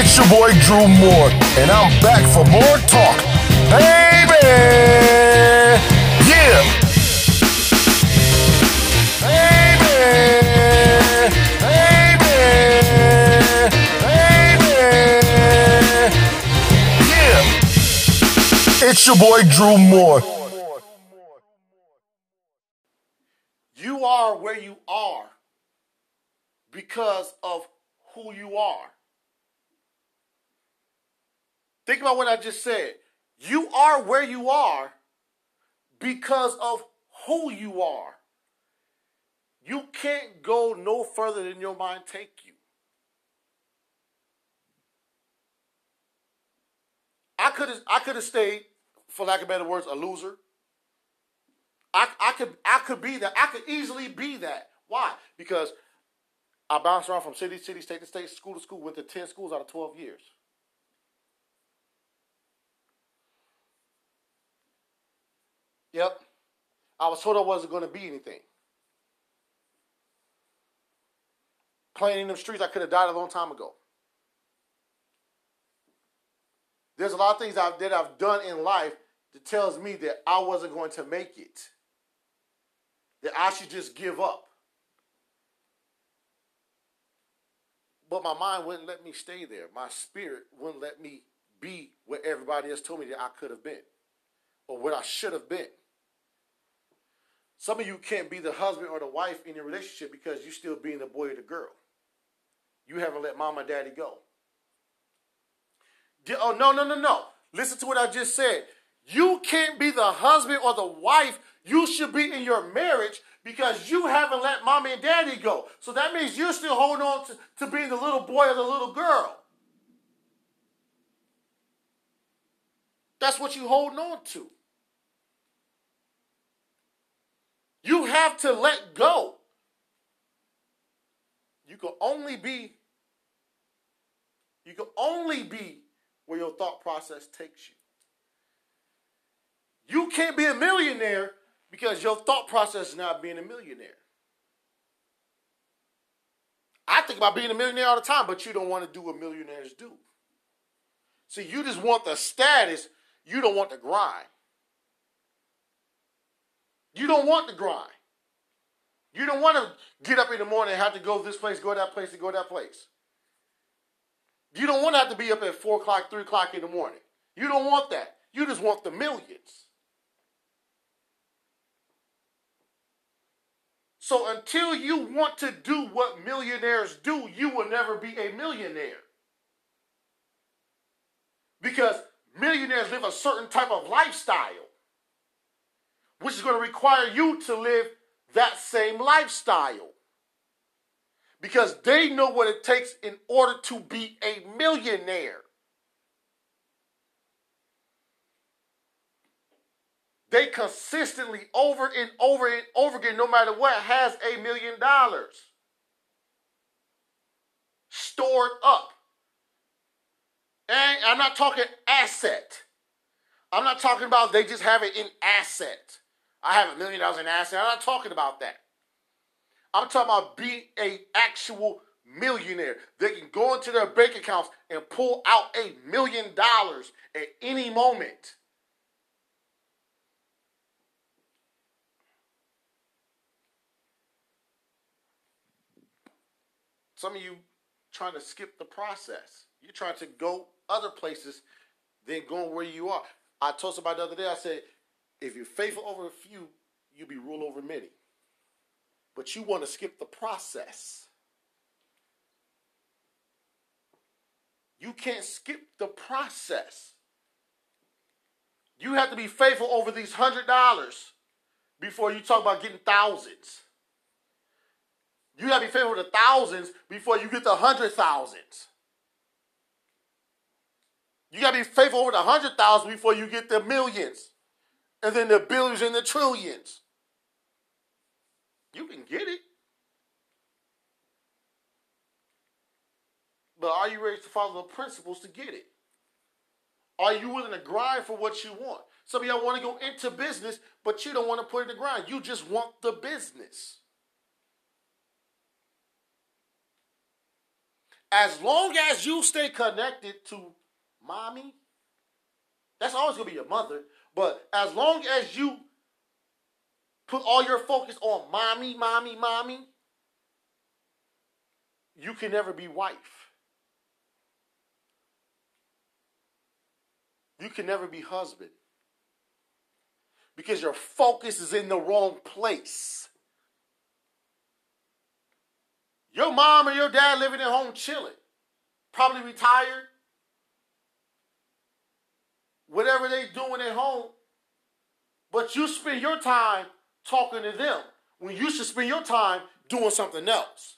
It's your boy Drew Moore, and I'm back for more talk. Baby! Yeah! Baby! Baby! Baby! Yeah! It's your boy Drew Moore. You are where you are because of who you are. Think about what I just said. You are where you are because of who you are. You can't go no further than your mind take you. I could have I could have stayed, for lack of better words, a loser. I, I could I could be that. I could easily be that. Why? Because I bounced around from city to city, state to state, school to school, went to 10 schools out of 12 years. Yep. I was told I wasn't going to be anything. Playing in the streets, I could have died a long time ago. There's a lot of things I've, that I've done in life that tells me that I wasn't going to make it. That I should just give up. But my mind wouldn't let me stay there. My spirit wouldn't let me be where everybody else told me that I could have been or what I should have been. Some of you can't be the husband or the wife in your relationship because you're still being the boy or the girl. You haven't let mama and daddy go. Oh, no, no, no, no. Listen to what I just said. You can't be the husband or the wife you should be in your marriage because you haven't let mommy and daddy go. So that means you're still holding on to, to being the little boy or the little girl. That's what you're holding on to. You have to let go. You can only be you can only be where your thought process takes you. You can't be a millionaire because your thought process is not being a millionaire. I think about being a millionaire all the time, but you don't want to do what millionaires do. See, you just want the status, you don't want the grind. You don't want the grind. You don't want to get up in the morning and have to go this place, go that place, and go that place. You don't want to have to be up at 4 o'clock, 3 o'clock in the morning. You don't want that. You just want the millions. So until you want to do what millionaires do, you will never be a millionaire. Because millionaires live a certain type of lifestyle, which is going to require you to live that same lifestyle. Because they know what it takes in order to be a millionaire. They consistently, over and over and over again, no matter what, has a million dollars stored up. And I'm not talking asset. I'm not talking about they just have it in asset. I have a million dollars in assets. I'm not talking about that. I'm talking about being a actual millionaire. They can go into their bank accounts and pull out a million dollars at any moment. Some of you trying to skip the process. You're trying to go other places than going where you are. I told somebody the other day, I said, if you're faithful over a few, you'll be ruled over many. But you want to skip the process. You can't skip the process. You have to be faithful over these hundred dollars before you talk about getting thousands. You got to be faithful to thousands before you get the hundred thousands. You got to be faithful over the hundred thousand before you get the millions, and then the billions and the trillions. You can get it. But are you ready to follow the principles to get it? Are you willing to grind for what you want? Some of y'all want to go into business, but you don't want to put in the grind. You just want the business. as long as you stay connected to mommy, that's always gonna be your mother. But as long as you put all your focus on mommy, mommy, mommy, you can never be wife. You can never be husband. Because your focus is in the wrong place. Your mom or your dad living at home chilling, probably retired, whatever they doing at home, but you spend your time talking to them when you should spend your time doing something else.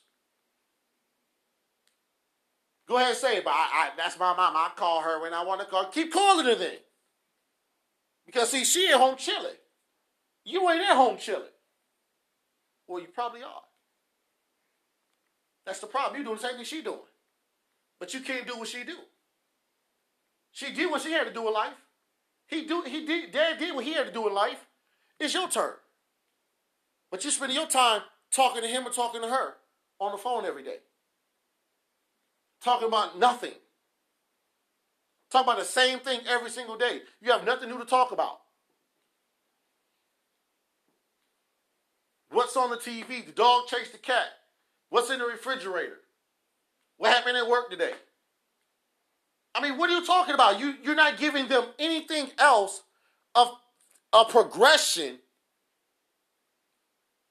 Go ahead and say it, but I, I, that's my mom. I call her when I want to call. Keep calling her then. Because see, she at home chilling. You ain't at home chilling. Well, you probably are. That's the problem. You're doing the same thing she doing. But you can't do what she do. She did what she had to do in life. He do he did dad did what he had to do in life. It's your turn. But you're spending your time talking to him or talking to her on the phone every day. Talking about nothing. Talk about the same thing every single day. You have nothing new to talk about. What's on the TV? The dog chased the cat. What's in the refrigerator? What happened at work today? I mean, what are you talking about? You you're not giving them anything else of a progression.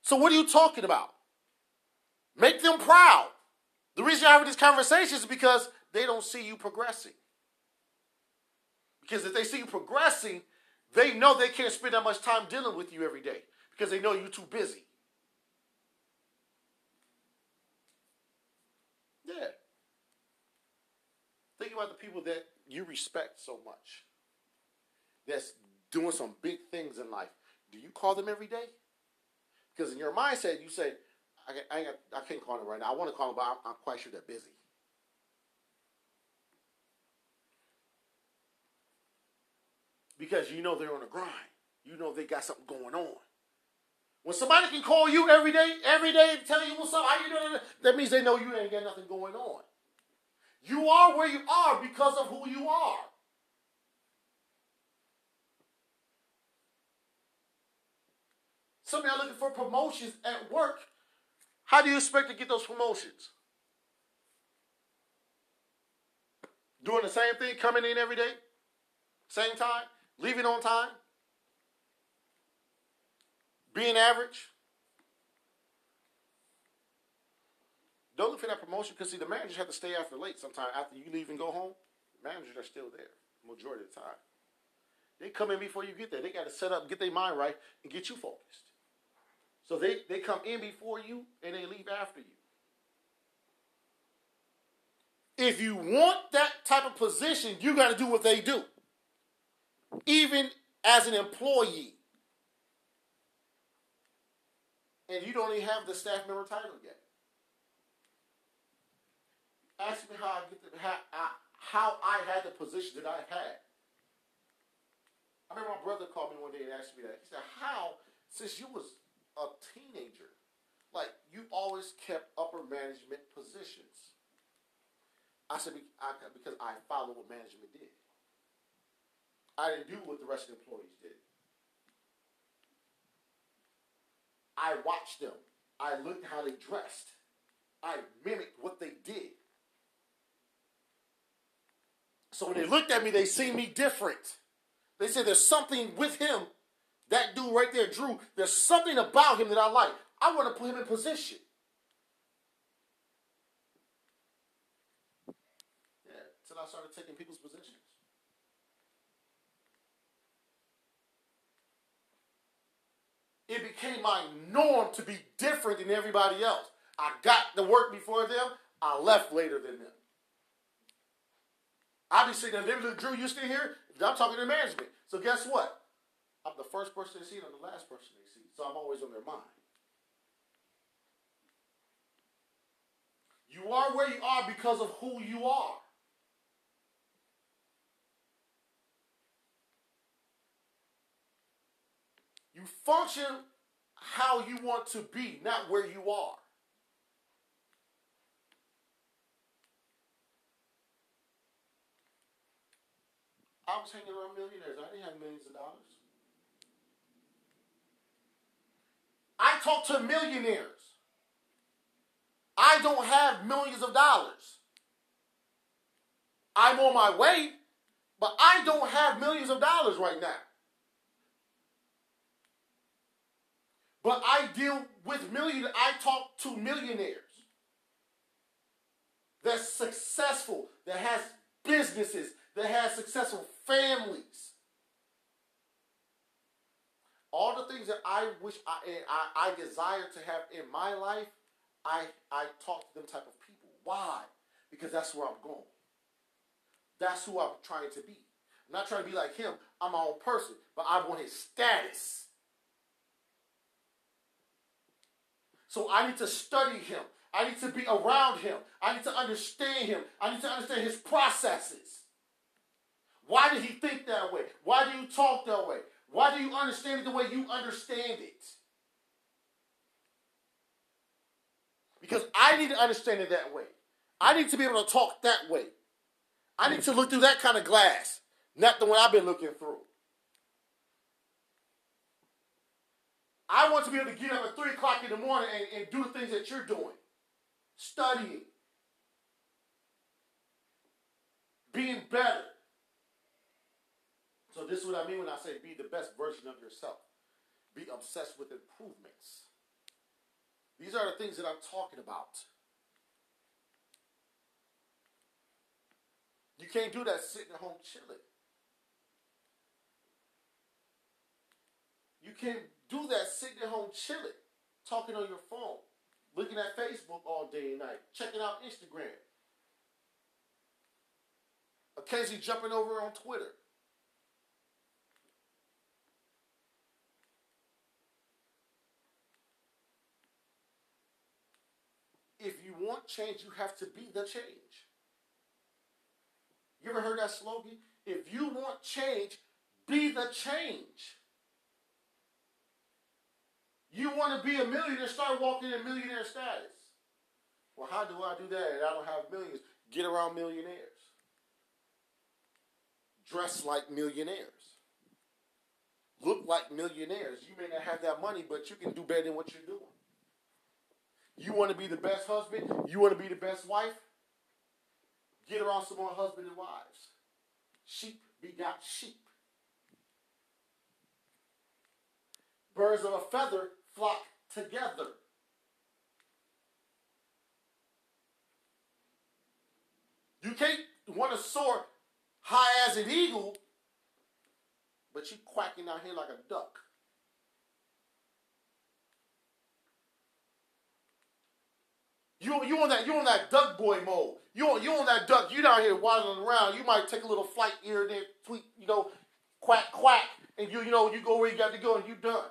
So what are you talking about? Make them proud. The reason you're having these conversations is because they don't see you progressing. Because if they see you progressing, they know they can't spend that much time dealing with you every day because they know you're too busy. Yeah. Think about the people that you respect so much. That's doing some big things in life. Do you call them every day? Because in your mindset, you say, I, I, I can't call them right now. I want to call them, but I'm, I'm quite sure they're busy. Because you know they're on the grind. You know they got something going on. When somebody can call you every day, every day, tell you what's up, how you doing, that means they know you ain't got nothing going on. You are where you are because of who you are. Some of y'all looking for promotions at work. How do you expect to get those promotions? Doing the same thing, coming in every day, same time, leaving on time, being average. Don't look for that promotion because see the managers have to stay after late sometimes after you leave and go home. Managers are still there majority of the time. They come in before you get there. They got to set up, get their mind right, and get you focused. So they, they come in before you and they leave after you. If you want that type of position, you got to do what they do. Even as an employee. And you don't even have the staff member title yet. Ask me how I get the, how, how I had the position that I had. I remember my brother called me one day and asked me that. He said, "How, since you was a teenager, like you always kept upper management positions?" I said, "Because I followed what management did. I didn't do what the rest of the employees did. I watched them. I looked how they dressed. I mimicked what they did." So when they looked at me, they see me different. They said there's something with him. That dude right there, Drew, there's something about him that I like. I want to put him in position. Yeah, until I started taking people's positions. It became my norm to be different than everybody else. I got to work before them. I left later than them. Sitting there, look, Drew, you still here? I'm talking to management. So guess what? I'm the first person they see and I'm the last person they see. So I'm always on their mind. You are where you are because of who you are. You function how you want to be, not where you are. I was hanging around millionaires. I didn't have millions of dollars. I talk to millionaires. I don't have millions of dollars. I'm on my way, but I don't have millions of dollars right now. But I deal with million. I talk to millionaires that's successful, that has businesses, that has successful families. All the things that I wish I, I, I desire to have in my life, I, I talk to them type of people. Why? Because that's where I'm going. That's who I'm trying to be. I'm not trying to be like him. I'm my own person, but I want his status. So I need to study him. I need to be around him. I need to understand him. I need to understand his processes. Why did he think that way? Why do you talk that way? Why do you understand it the way you understand it? Because I need to understand it that way. I need to be able to talk that way. I need to look through that kind of glass, not the one I've been looking through. I want to be able to get up at 3 o'clock in the morning and, and do the things that you're doing. Studying. Being better. So this is what I mean when I say be the best version of yourself. Be obsessed with improvements. These are the things that I'm talking about. You can't do that sitting at home chilling. You can't do that sitting at home chilling, talking on your phone, looking at Facebook all day and night, checking out Instagram, occasionally jumping over on Twitter. Want change, you have to be the change. You ever heard that slogan? If you want change, be the change. You want to be a millionaire, start walking in millionaire status. Well, how do I do that? And I don't have millions. Get around millionaires. Dress like millionaires. Look like millionaires. You may not have that money, but you can do better than what you're doing. You want to be the best husband? You want to be the best wife? Get around some more husband and wives. Sheep begot sheep. Birds of a feather flock together. You can't want to soar high as an eagle, but you quacking out here like a duck. You you on that you on that duck boy mode. You on you on that duck. You down here waddling around. You might take a little flight here and there, tweet, you know, quack quack, and you you know you go where you got to go and you done.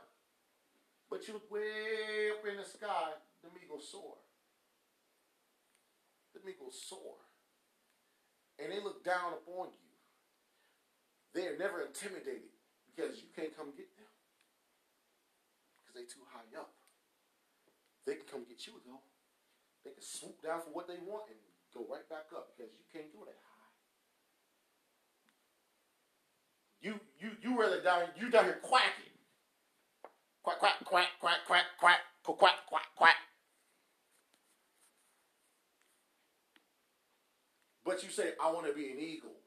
But you look way up in the sky, the eagles soar. The eagles soar. And they look down upon you. They are never intimidated because you can't come get them. Because they too high up. They can come get you though. They can swoop down for what they want and go right back up because you can't go that high. You you you rather down you down here quacking. Quack, quack, quack, quack, quack, quack, quack, quack, quack, quack. But you say, I want to be an eagle.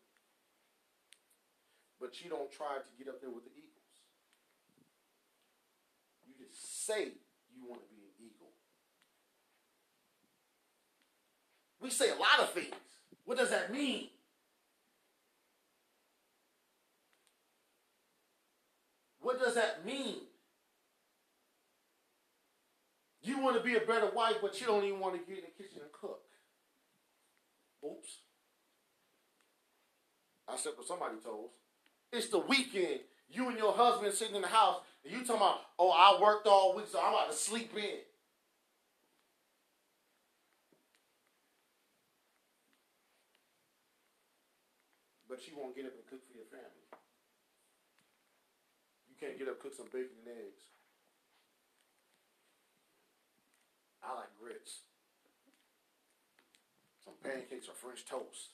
But you don't try to get up there with the eagles. You just say you want to be an eagle. We say a lot of things. What does that mean? What does that mean? You want to be a better wife, but you don't even want to get in the kitchen and cook. Oops. I said what somebody told. It's the weekend. You and your husband sitting in the house, and you talking about, oh, I worked all week, so I'm about to sleep in. But you won't get up and cook for your family. You can't get up cook some bacon and eggs. I like grits. Some pancakes or French toast.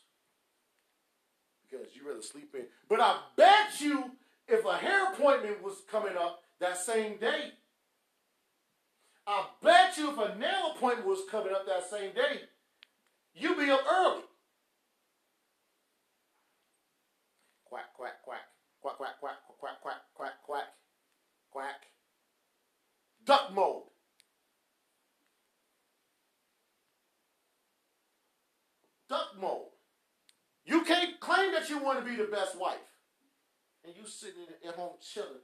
because you rather sleep in. But I bet you if a hair appointment was coming up that same day, I bet you if a nail appointment was coming up that same day, you'd be up early. Quack, quack, quack. Quack, quack, quack, quack, quack, quack, quack. Duck mode. Duck mode. You can't claim that you want to be the best wife. And you sitting at home chilling.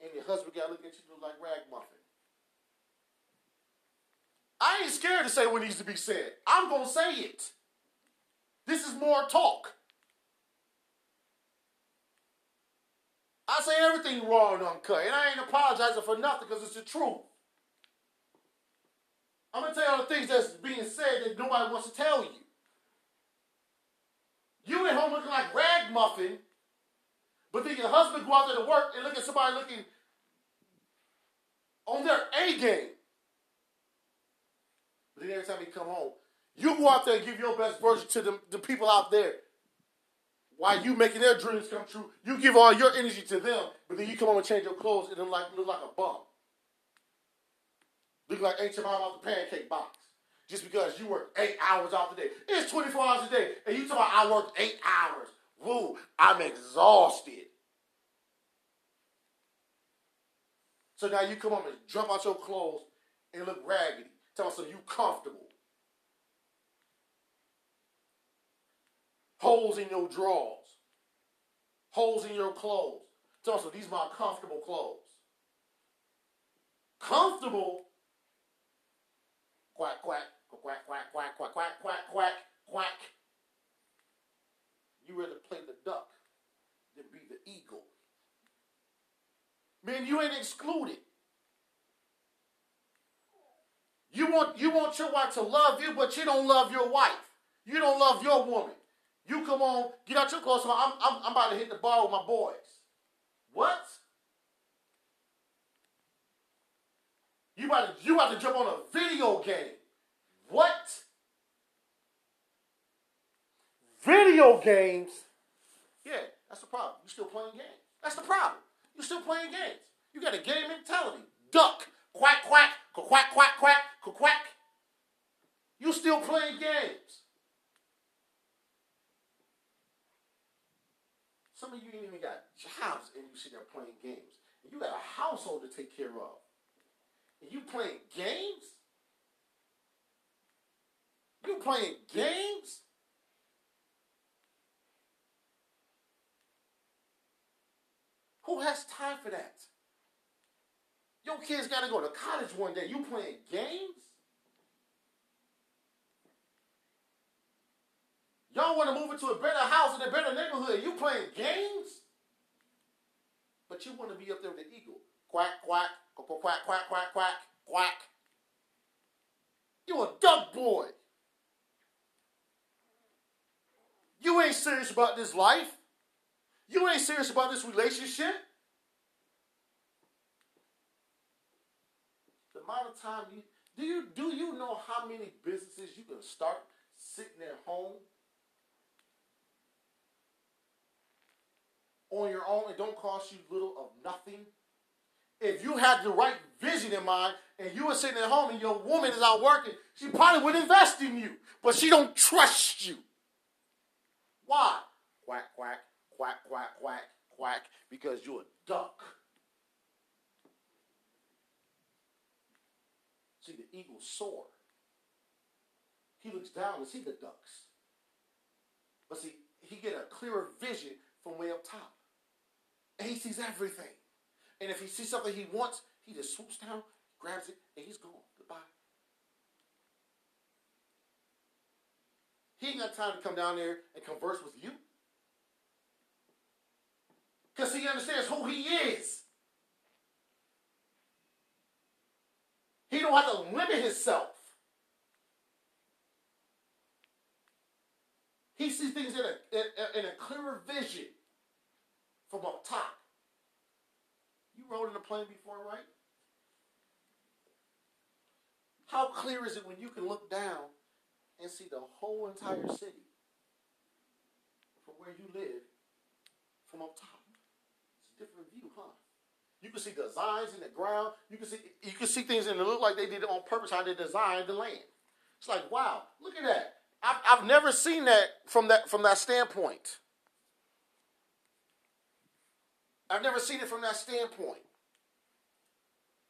And your husband got to look at you like ragmuffin. I ain't scared to say what needs to be said. I'm going to say it. This is more talk. I say everything raw and uncut, and I ain't apologizing for nothing because it's the truth. I'm gonna tell you all the things that's being said that nobody wants to tell you. You at home looking like ragmuffin, but then your husband go out there to work and look at somebody looking on their A game. But then every time he come home, you go out there and give your best version to the, the people out there. While you making their dreams come true, you give all your energy to them, but then you come home and change your clothes and then like look like a bum. Look like Mom out the pancake box. Just because you work eight hours out the day. It's 24 hours a day. And you talk about I worked eight hours. Woo, I'm exhausted. So now you come home and jump out your clothes and look raggedy. Tell us so you comfortable. Holes in your drawers. Holes in your clothes. Tell us so these are my comfortable clothes. Comfortable. Quack, quack, quack, quack, quack, quack, quack, quack, quack, quack. You rather play the duck than be the eagle. Man, you ain't excluded. You want you want your wife to love you, but you don't love your wife. You don't love your woman. You come on, get out your clothes. I'm, I'm, I'm about to hit the bar with my boys. What? You about to you about to jump on a video game. What? Video games? Yeah, that's the problem. You still playing games. That's the problem. You still playing games. You got a game mentality. Duck, quack, quack, quack, quack, quack, quack. You still playing games. Some of you ain't even got jobs and you sit there playing games. And you got a household to take care of. And you playing games? You playing games? Who has time for that? Your kids got to go to college one day. You playing games? Y'all want to move into a better house in a better neighborhood. You playing games? But you want to be up there with the eagle. Quack, quack, quack, quack, quack, quack, quack, quack. You a duck boy. You ain't serious about this life. You ain't serious about this relationship. The amount of time you do you do you know how many businesses you can start sitting at home on your own it don't cost you little of nothing? If you had the right vision in mind and you were sitting at home and your woman is out working, she probably would invest in you, but she don't trust you. Why? Quack, quack, quack, quack, quack, quack, because you're a duck. See, the eagle soar. He looks down and see the ducks. But see, he get a clearer vision from way up top. And he sees everything. And if he sees something he wants, he just swoops down, grabs it, and he's gone. Goodbye. He ain't got time to come down there and converse with you. Because he understands who he is. He don't have to limit himself. He sees things in a, in, in a clearer vision from up top. You rode in a plane before, right? How clear is it when you can look down and see the whole entire city from where you live from up top. It's a different view, huh? You can see designs in the ground. You can see you can see things and it look like they did it on purpose how they designed the land. It's like wow, look at that. I've, I've never seen that from that from that standpoint. I've never seen it from that standpoint.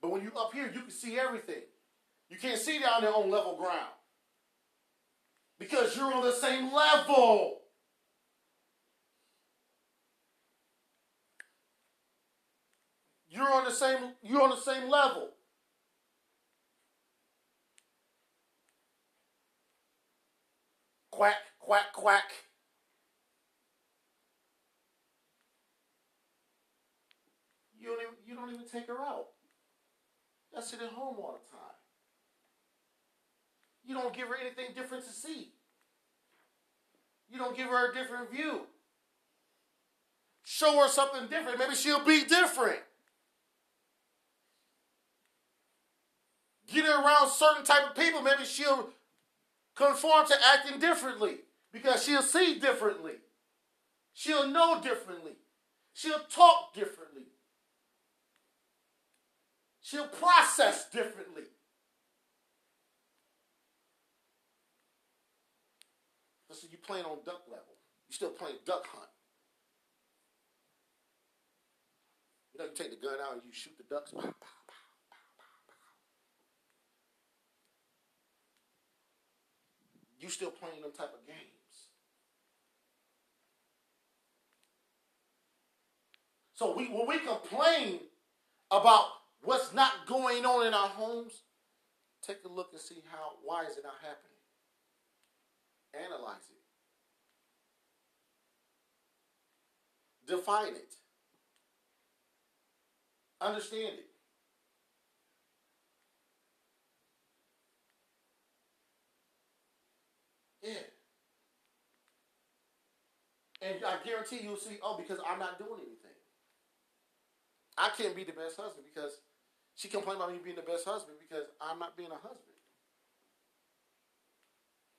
But when you up here, you can see everything. You can't see down there on level ground. Because you're on the same level. You're on the same you're on the same level. Quack, quack, quack. You don't even you don't even take her out. I sit at home all the time. You don't give her anything different to see. You don't give her a different view. Show her something different. Maybe she'll be different. Get her around certain type of people. Maybe she'll conform to acting differently because she'll see differently. She'll know differently. She'll talk differently. She'll process differently. Listen, you playing on duck level. You still playing duck hunt. You know, you take the gun out and you shoot the ducks. You still playing them type of games. So we when we complain about what's not going on in our homes, take a look and see how why is it not happening. Analyze it. Define it. Understand it. Yeah. And I guarantee you'll see, oh, because I'm not doing anything. I can't be the best husband because she complained about me being the best husband because I'm not being a husband.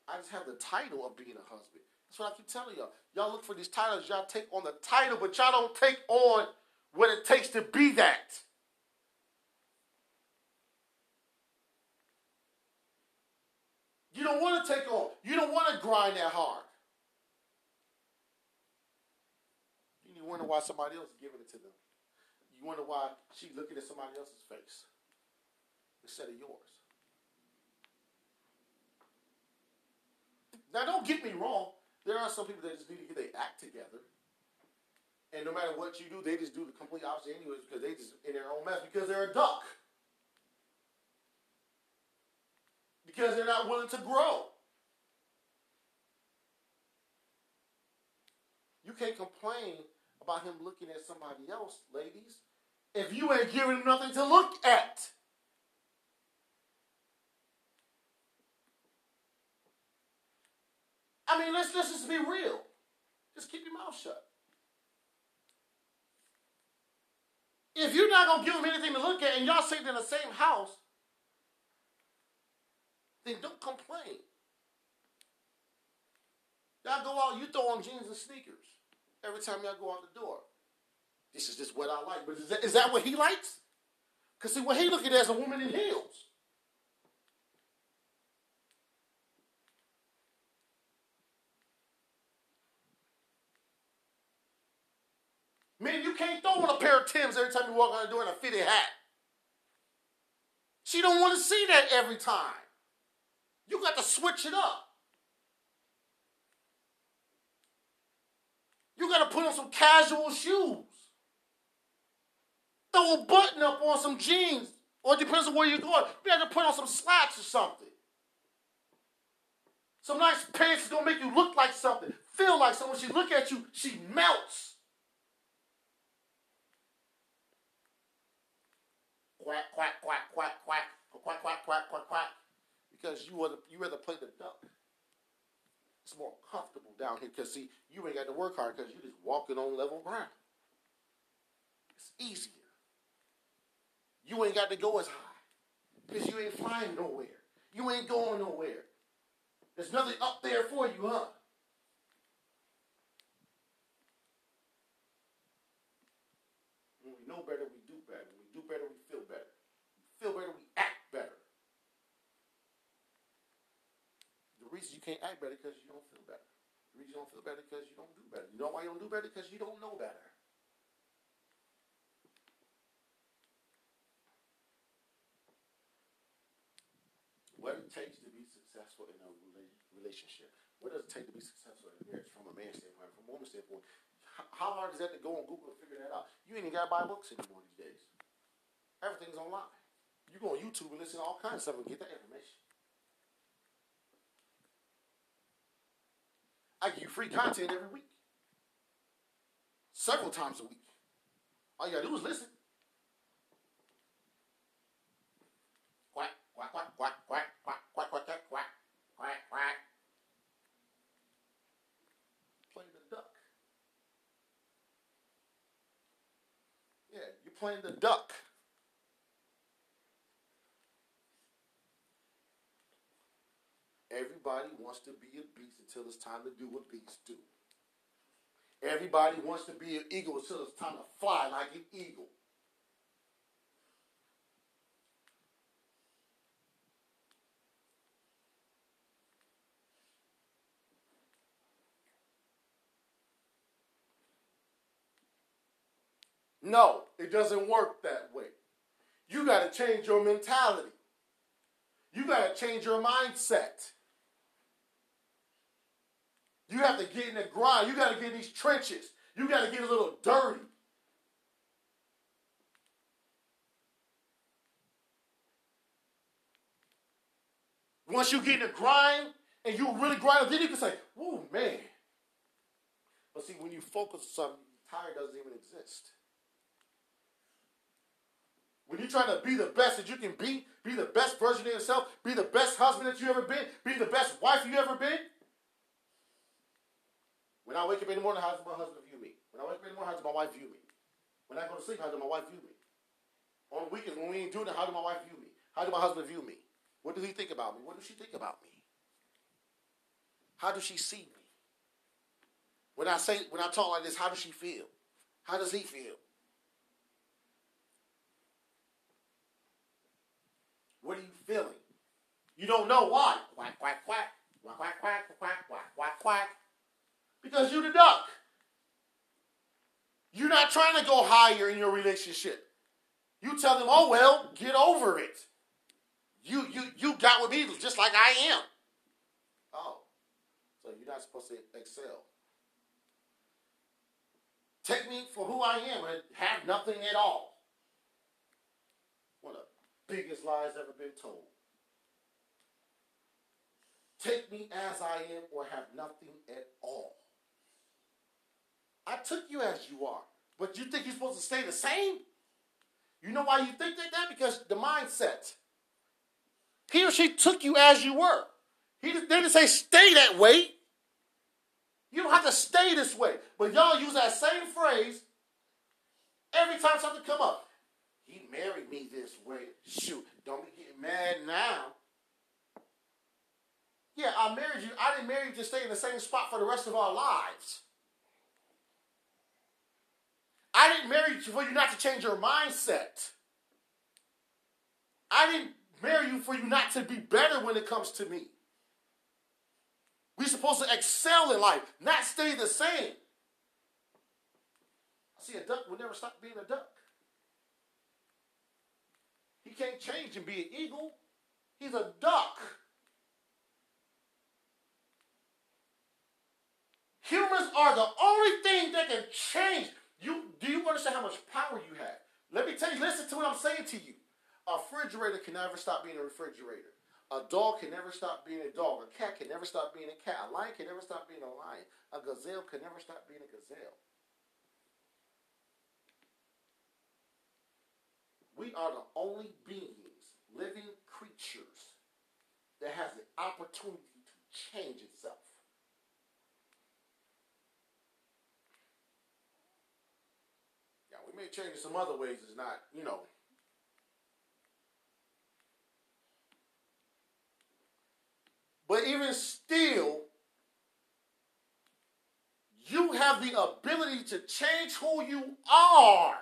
I just have the title of being a husband. That's what I keep telling y'all. Y'all look for these titles, y'all take on the title, but y'all don't take on what it takes to be that. You don't want to take on, you don't want to grind that hard. You wonder why somebody else is giving it to them. Wonder why she's looking at somebody else's face instead of yours. Now, don't get me wrong. There are some people that just need to get their act together. And no matter what you do, they just do the complete opposite anyways because they just in their own mess because they're a duck. Because they're not willing to grow. You can't complain about him looking at somebody else, ladies, if you ain't giving nothing to look at. I mean, let's, let's just be real. Just keep your mouth shut. If you're not going to give him anything to look at and y'all sitting in the same house, then don't complain. Y'all go out, you throw on jeans and sneakers every time y'all go out the door. This is just what I like. But is that, is that what he likes? Because see, what he looking at is a woman in heels. Man, you can't throw on a pair of Tims every time you walk out the door in a fitted hat. She don't want to see that every time. You got to switch it up. You got to put on some casual shoes. Throw a button up on some jeans. Or it depends on where you're going. You have to put on some slacks or something. Some nice pants is to make you look like something. Feel like someone. When she look at you, she melts. Quack, quack, quack, quack, quack, quack, quack, quack, quack, quack. Because you rather, you rather play the duck. It's more comfortable down here because, see, you ain't got to work hard because you're just walking on level ground. It's easier. You ain't got to go as high because you ain't flying nowhere. You ain't going nowhere. There's nothing up there for you, huh? When we know better, we do better. When we do better, we feel better. We feel better, we act better. The reason you can't act better because you don't feel better. The reason you don't feel better because you don't do better. You know why you don't do better? Because you don't know better. What it takes to be successful in a relationship. What does it take to be successful in a marriage from a man's standpoint, from a woman's standpoint? How hard is that to go on Google and figure that out? You ain't even got to buy books anymore these days. Everything's online. You go on YouTube and listen to all kinds of stuff and get that information. I give you free content every week. Several times a week. All you gotta do is listen. Quack, quack, quack, quack, quack, quack, quack, quack, quack, quack. Playing the duck. Yeah, you're playing the duck. Everybody wants to be a beast until it's time to do what beasts do. Everybody wants to be an eagle until it's time to fly like an eagle. No, it doesn't work that way. You got to change your mentality. You got to change your mindset. You have to get in the grind. You got to get in these trenches. You got to get a little dirty. Once you get in the grind and you really grind, then you can say, "Whoa, man." But see, when you focus on something, tired doesn't even exist. When you're trying to be the best that you can be, be the best version of yourself, be the best husband that you ever been, be the best wife you ever been. When I wake up in the morning, how does my husband view me? When I wake up in the morning, how does my wife view me? When I go to sleep, how does my wife view me? On the weekends, when we ain't doing it, how does my wife view me? How does my husband view me? What does he think about me? What does she think about me? How does she see me? When I say, when I talk like this, how does she feel? How does he feel? What are you feeling? You don't know why. Quack, quack, quack. Quack, quack, quack, quack, quack, quack, quack. Because you're the duck. You're not trying to go higher in your relationship. You tell them, oh well, get over it. You you you got with me just like I am. Oh. So you're not supposed to excel. Take me for who I am and have nothing at all. Biggest lies ever been told. Take me as I am or have nothing at all. I took you as you are, but you think you're supposed to stay the same? You know why you think like that? Because the mindset. He or she took you as you were. He they didn't say stay that way. You don't have to stay this way. But y'all use that same phrase every time something come up. He married me this way. Shoot, don't be getting mad now. Yeah, I married you. I didn't marry you to stay in the same spot for the rest of our lives. I didn't marry you for you not to change your mindset. I didn't marry you for you not to be better when it comes to me. We're supposed to excel in life, not stay the same. I see a duck will never stop being a duck. He can't change and be an eagle. He's a duck. Humans are the only thing that can change. You do you understand how much power you have? Let me tell you, listen to what I'm saying to you. A refrigerator can never stop being a refrigerator. A dog can never stop being a dog. A cat can never stop being a cat. A lion can never stop being a lion. A gazelle can never stop being a gazelle. We are the only beings, living creatures, that has the opportunity to change itself. Now, we may change it some other ways. It's not, you know, But even still, you have the ability to change who you are.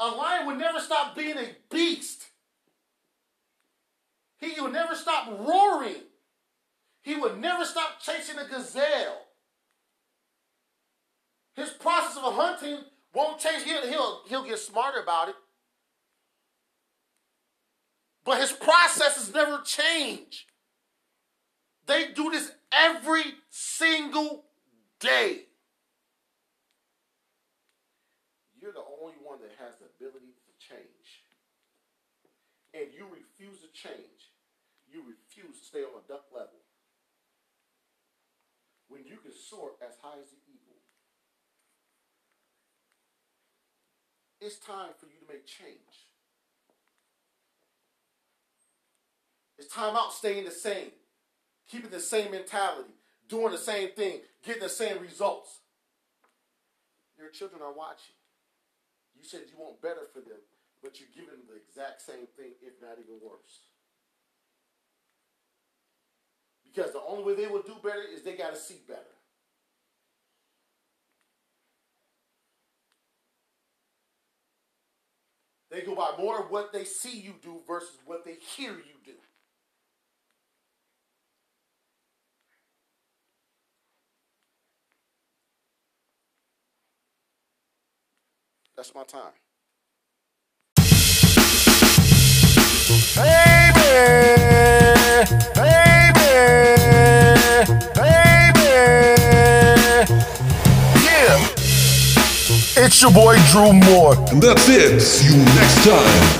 A lion would never stop being a beast. He would never stop roaring. He would never stop chasing a gazelle. His process of hunting won't change. He'll, he'll, he'll get smarter about it. But his processes never change. They do this every single day. You're the only one that has the ability to change. And you refuse to change. You refuse to stay on a duck level. When you can soar as high as the eagle, it's time for you to make change. It's time out staying the same, keeping the same mentality, doing the same thing, getting the same results. Your children are watching. You said you want better for them, but you're giving them the exact same thing, if not even worse. Because the only way they will do better is they got to see better. They go by more of what they see you do versus what they hear you do. That's my time. It's your boy Drew Moore. And that's it. See you next time.